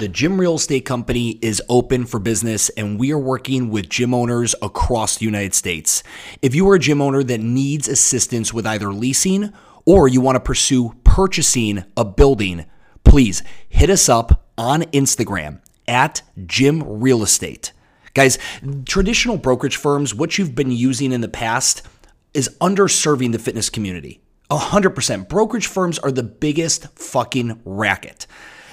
The Gym Real Estate Company is open for business and we are working with gym owners across the United States. If you are a gym owner that needs assistance with either leasing or you want to pursue purchasing a building, please hit us up on Instagram at Gym Real Estate. Guys, traditional brokerage firms, what you've been using in the past, is underserving the fitness community. 100%. Brokerage firms are the biggest fucking racket.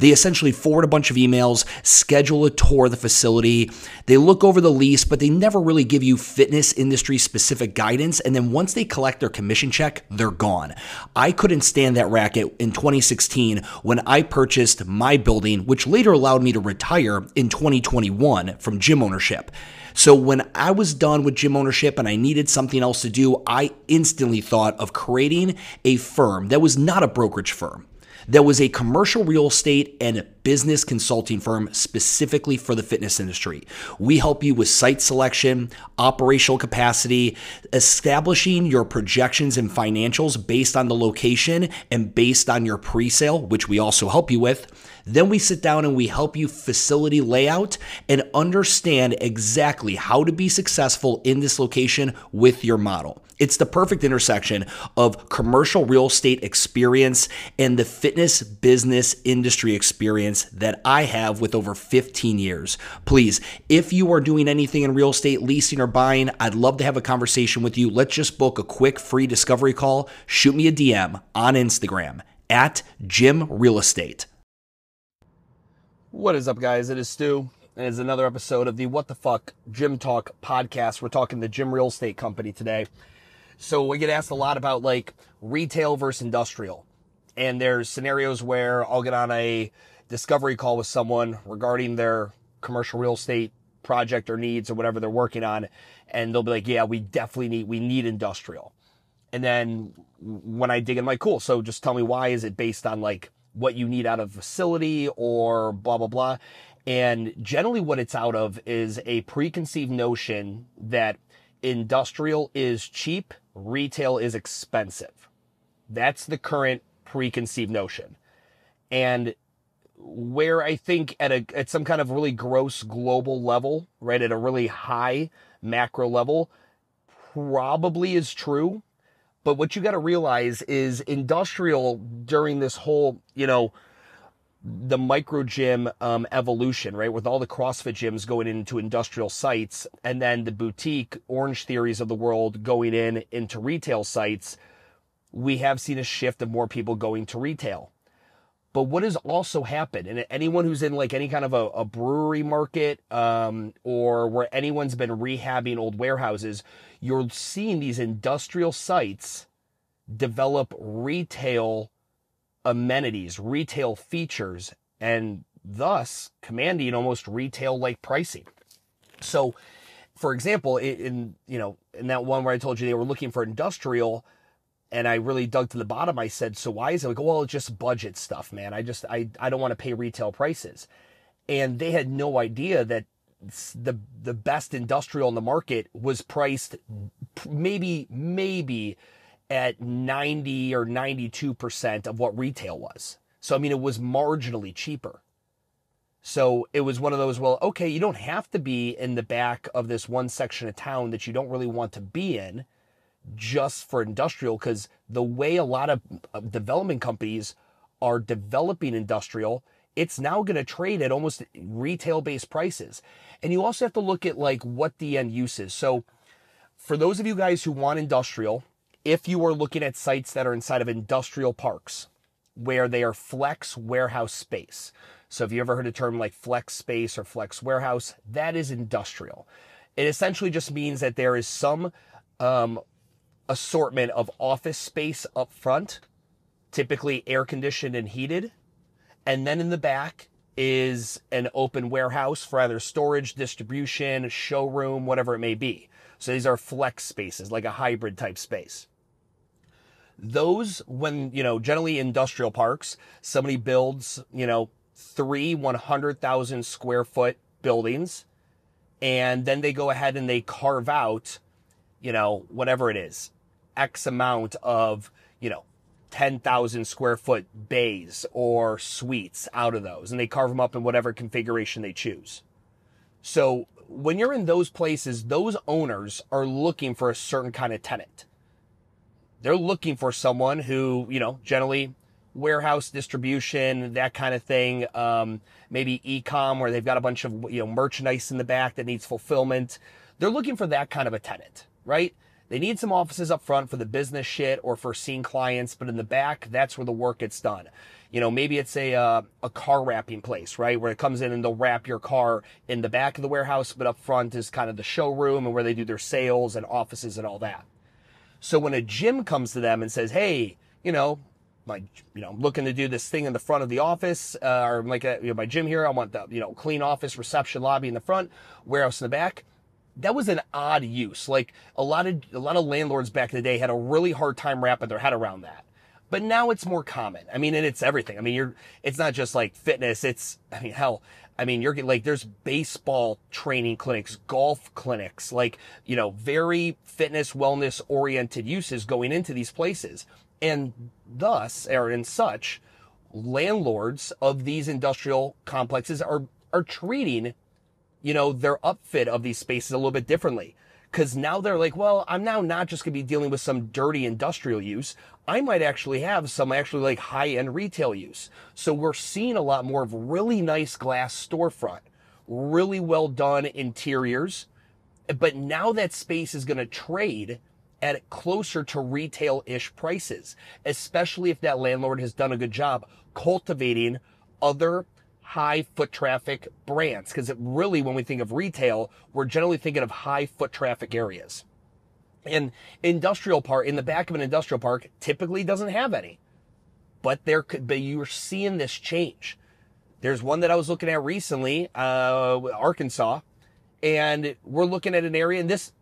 They essentially forward a bunch of emails, schedule a tour of the facility. They look over the lease, but they never really give you fitness industry specific guidance. And then once they collect their commission check, they're gone. I couldn't stand that racket in 2016 when I purchased my building, which later allowed me to retire in 2021 from gym ownership. So when I was done with gym ownership and I needed something else to do, I instantly thought of creating a firm that was not a brokerage firm that was a commercial real estate and business consulting firm specifically for the fitness industry. We help you with site selection, operational capacity, establishing your projections and financials based on the location and based on your pre sale, which we also help you with. Then we sit down and we help you facility layout and understand exactly how to be successful in this location with your model. It's the perfect intersection of commercial real estate experience and the fitness business industry experience that I have with over 15 years. Please, if you are doing anything in real estate, leasing or buying, I'd love to have a conversation with you. Let's just book a quick free discovery call. Shoot me a DM on Instagram at Gym Real Estate. What is up, guys? It is Stu, and it's another episode of the What the Fuck Gym Talk podcast. We're talking the Gym Real Estate Company today. So we get asked a lot about like retail versus industrial. And there's scenarios where I'll get on a discovery call with someone regarding their commercial real estate project or needs or whatever they're working on. And they'll be like, yeah, we definitely need, we need industrial. And then when I dig in, I'm like, cool. So just tell me why is it based on like what you need out of facility or blah, blah, blah. And generally what it's out of is a preconceived notion that industrial is cheap retail is expensive. That's the current preconceived notion. And where I think at a at some kind of really gross global level, right, at a really high macro level, probably is true. But what you got to realize is industrial during this whole, you know, the micro gym um, evolution, right? With all the CrossFit gyms going into industrial sites and then the boutique Orangetheories of the world going in into retail sites, we have seen a shift of more people going to retail. But what has also happened, and anyone who's in like any kind of a, a brewery market um, or where anyone's been rehabbing old warehouses, you're seeing these industrial sites develop retail amenities, retail features, and thus commanding almost retail like pricing. So, for example, in you know in that one where I told you they were looking for industrial, and I really dug to the bottom, I said, so why is it? Like, well, it's just budget stuff, man. I just I I don't want to pay retail prices, and they had no idea that the the best industrial in the market was priced maybe maybe at 90 or 92% of what retail was. So, I mean, it was marginally cheaper. So it was one of those, well, okay, you don't have to be in the back of this one section of town that you don't really want to be in just for industrial, because the way a lot of uh, development companies are developing industrial, it's now going to trade at almost retail based prices. And you also have to look at like what the end use is. So for those of you guys who want industrial, if you are looking at sites that are inside of industrial parks where they are flex warehouse space. So if you ever heard a term like flex space or flex warehouse, that is industrial. It essentially just means that there is some um, assortment of office space up front, typically air conditioned and heated. And then in the back is an open warehouse for either storage, distribution, showroom, whatever it may be. So these are flex spaces, like a hybrid type space. Those, when, you know, generally industrial parks, somebody builds, you know, three 100,000 square foot buildings, and then they go ahead and they carve out, you know, whatever it is, X amount of, you know, 10,000 square foot bays or suites out of those and they carve them up in whatever configuration they choose. So when you're in those places, those owners are looking for a certain kind of tenant. They're looking for someone who, you know, generally warehouse distribution, that kind of thing. Um, maybe e-com where they've got a bunch of, you know, merchandise in the back that needs fulfillment. They're looking for that kind of a tenant, right? They need some offices up front for the business shit or for seeing clients, but in the back, that's where the work gets done. You know, maybe it's a uh, a car wrapping place, right, where it comes in and they'll wrap your car in the back of the warehouse, but up front is kind of the showroom and where they do their sales and offices and all that. So when a gym comes to them and says, "Hey, you know, my you know, I'm looking to do this thing in the front of the office, uh, or like a, you know, my gym here, I want the you know clean office, reception lobby in the front, warehouse in the back." that was an odd use. Like a lot of a lot of landlords back in the day had a really hard time wrapping their head around that. But now it's more common. I mean, and it's everything. I mean, you're it's not just like fitness. It's I mean, hell, I mean, you're like there's baseball training clinics, golf clinics, like, you know, very fitness wellness oriented uses going into these places. And thus, or in such, landlords of these industrial complexes are are treating you know, their upfit of these spaces a little bit differently. Cause now they're like, well, I'm now not just gonna be dealing with some dirty industrial use. I might actually have some actually like high end retail use. So we're seeing a lot more of really nice glass storefront, really well done interiors. But now that space is gonna trade at closer to retail ish prices, especially if that landlord has done a good job cultivating other high foot traffic brands. Because really, when we think of retail, we're generally thinking of high foot traffic areas. And industrial park, in the back of an industrial park, typically doesn't have any. But there could be, you're seeing this change. There's one that I was looking at recently, uh, Arkansas, and we're looking at an area, and this,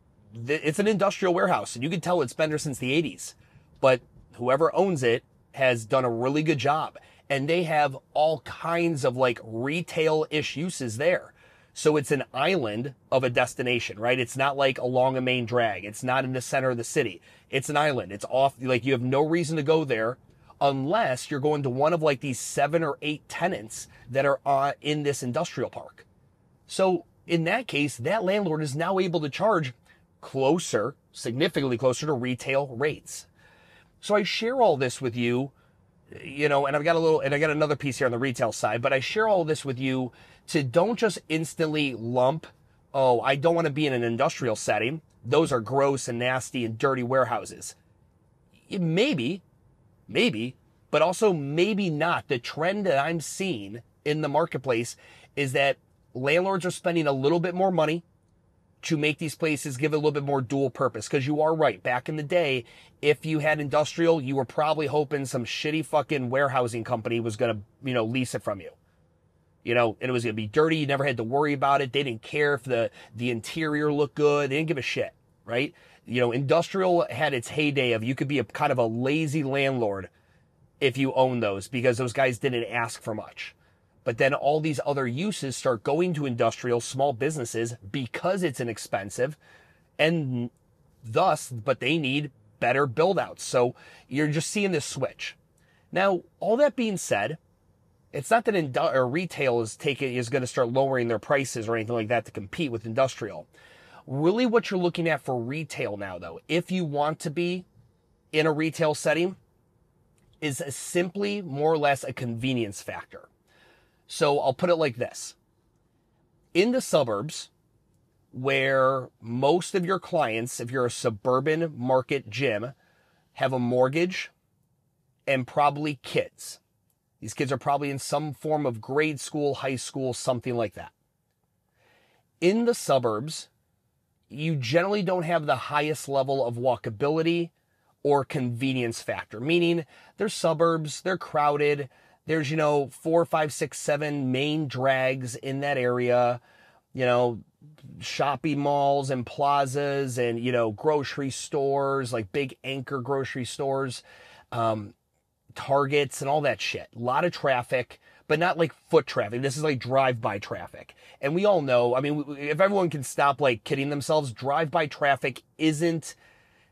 it's an industrial warehouse, and you can tell it's been there since the 80s. But whoever owns it has done a really good job and they have all kinds of like retail ish uses there. So it's an island of a destination, right? It's not like along a main drag. It's not in the center of the city. It's an island. It's off, like you have no reason to go there unless you're going to one of like these seven or eight tenants that are uh, in this industrial park. So in that case, that landlord is now able to charge closer, significantly closer to retail rates. So I share all this with you you know, and I've got a little, and I got another piece here on the retail side, but I share all this with you to don't just instantly lump, oh, I don't want to be in an industrial setting. Those are gross and nasty and dirty warehouses. Maybe, maybe, but also maybe not. The trend that I'm seeing in the marketplace is that landlords are spending a little bit more money to make these places give a little bit more dual purpose. Cause you are right. Back in the day, if you had industrial, you were probably hoping some shitty fucking warehousing company was going to, you know, lease it from you. You know, and it was going to be dirty. You never had to worry about it. They didn't care if the, the interior looked good. They didn't give a shit, right? You know, industrial had its heyday of you could be a kind of a lazy landlord if you own those because those guys didn't ask for much. But then all these other uses start going to industrial small businesses because it's inexpensive and thus, but they need better build outs. So you're just seeing this switch. Now, all that being said, it's not that indu- or retail is taking is going to start lowering their prices or anything like that to compete with industrial. Really, what you're looking at for retail now, though, if you want to be in a retail setting, is simply more or less a convenience factor. So I'll put it like this. In the suburbs, where most of your clients, if you're a suburban market gym, have a mortgage and probably kids. These kids are probably in some form of grade school, high school, something like that. In the suburbs, you generally don't have the highest level of walkability or convenience factor, meaning they're suburbs, they're crowded, there's, you know, four, five, six, seven main drags in that area, you know, shopping malls and plazas and, you know, grocery stores, like big anchor grocery stores, um, targets and all that shit. A lot of traffic, but not like foot traffic. This is like drive-by traffic. And we all know, I mean, if everyone can stop like kidding themselves, drive-by traffic isn't,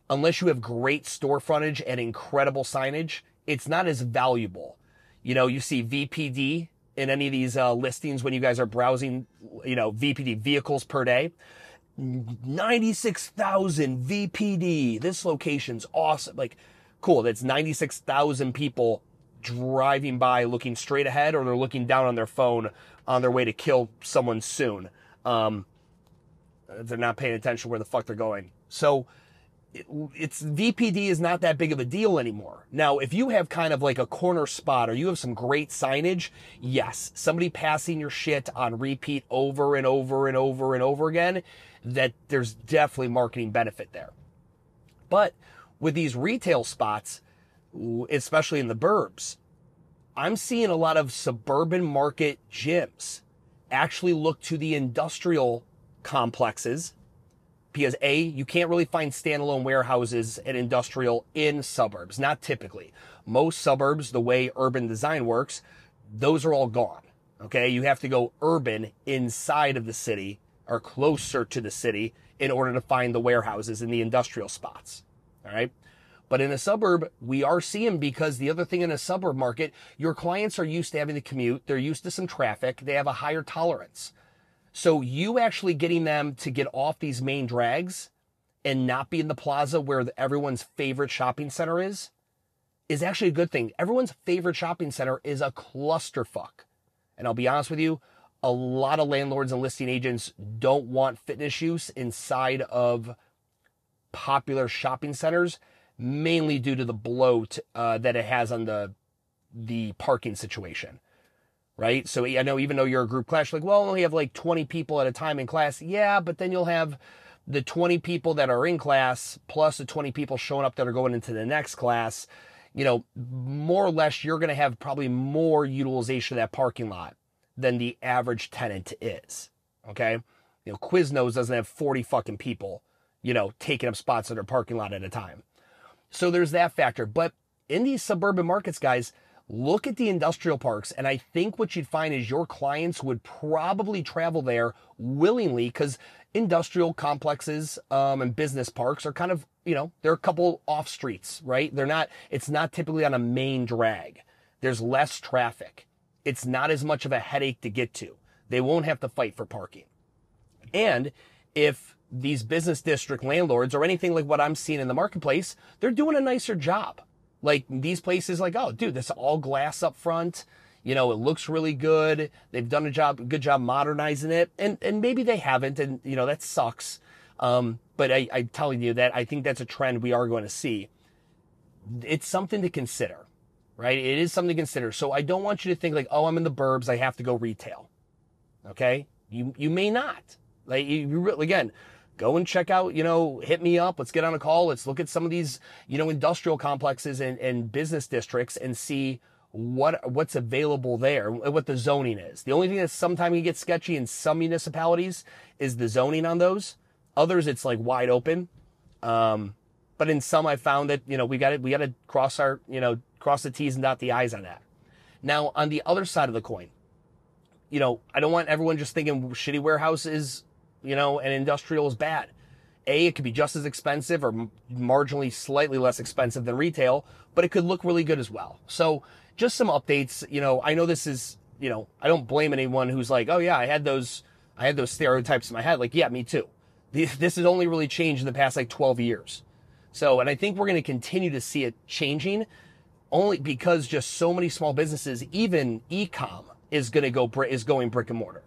unless you have great store frontage and incredible signage, it's not as valuable. You know, you see VPD in any of these uh, listings when you guys are browsing, you know, VPD vehicles per day. 96,000 VPD. This location's awesome. Like, cool. That's 96,000 people driving by looking straight ahead or they're looking down on their phone on their way to kill someone soon. Um, they're not paying attention where the fuck they're going. So, it's VPD is not that big of a deal anymore. Now, if you have kind of like a corner spot or you have some great signage, yes, somebody passing your shit on repeat over and over and over and over again, that there's definitely marketing benefit there. But with these retail spots, especially in the burbs, I'm seeing a lot of suburban market gyms actually look to the industrial complexes because A, you can't really find standalone warehouses and industrial in suburbs, not typically. Most suburbs, the way urban design works, those are all gone. Okay. You have to go urban inside of the city or closer to the city in order to find the warehouses and the industrial spots. All right. But in a suburb, we are seeing because the other thing in a suburb market, your clients are used to having to commute. They're used to some traffic. They have a higher tolerance. So you actually getting them to get off these main drags and not be in the plaza where everyone's favorite shopping center is, is actually a good thing. Everyone's favorite shopping center is a clusterfuck. And I'll be honest with you, a lot of landlords and listing agents don't want fitness use inside of popular shopping centers, mainly due to the bloat uh, that it has on the the parking situation right? So I know even though you're a group class, like, well, only have like 20 people at a time in class. Yeah, but then you'll have the 20 people that are in class plus the 20 people showing up that are going into the next class. You know, more or less, you're going to have probably more utilization of that parking lot than the average tenant is. Okay. You know, Quiznos doesn't have 40 fucking people, you know, taking up spots in their parking lot at a time. So there's that factor. But in these suburban markets, guys, look at the industrial parks. And I think what you'd find is your clients would probably travel there willingly because industrial complexes um, and business parks are kind of, you know, they're a couple off streets, right? They're not, it's not typically on a main drag. There's less traffic. It's not as much of a headache to get to. They won't have to fight for parking. And if these business district landlords or anything like what I'm seeing in the marketplace, they're doing a nicer job. Like these places, like, oh, dude, this all glass up front. You know, it looks really good. They've done a job, good job modernizing it. And, and maybe they haven't. And, you know, that sucks. Um, but I, I'm telling you that I think that's a trend we are going to see. It's something to consider, right? It is something to consider. So I don't want you to think like, oh, I'm in the burbs. I have to go retail. Okay. You, you may not. Like you, again, go and check out, you know, hit me up. Let's get on a call. Let's look at some of these, you know, industrial complexes and, and business districts and see what, what's available there, what the zoning is. The only thing that sometimes can get sketchy in some municipalities is the zoning on those. Others, it's like wide open. Um, but in some, I found that, you know, we got to, we got to cross our, you know, cross the T's and dot the I's on that. Now, on the other side of the coin, you know, I don't want everyone just thinking shitty warehouse is you know, and industrial is bad. A, it could be just as expensive or marginally slightly less expensive than retail, but it could look really good as well. So just some updates. You know, I know this is, you know, I don't blame anyone who's like, oh yeah, I had those, I had those stereotypes in my head. Like, yeah, me too. This has only really changed in the past like 12 years. So, and I think we're going to continue to see it changing only because just so many small businesses, even ecom is going to go, is going brick and mortar.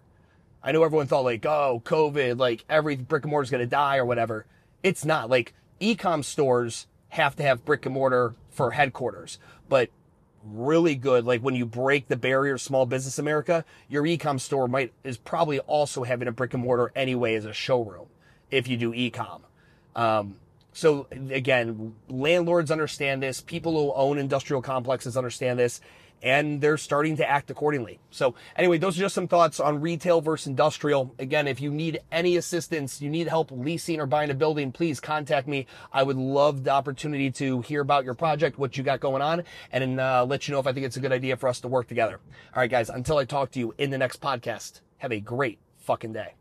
I know everyone thought like, oh, COVID, like every brick and mortar is going to die or whatever. It's not like ecom stores have to have brick and mortar for headquarters, but really good. Like when you break the barrier small business America, your ecom store might, is probably also having a brick and mortar anyway as a showroom if you do ecom. Um, so again, landlords understand this. People who own industrial complexes understand this and they're starting to act accordingly. So anyway, those are just some thoughts on retail versus industrial. Again, if you need any assistance, you need help leasing or buying a building, please contact me. I would love the opportunity to hear about your project, what you got going on, and uh, let you know if I think it's a good idea for us to work together. All right, guys, until I talk to you in the next podcast, have a great fucking day.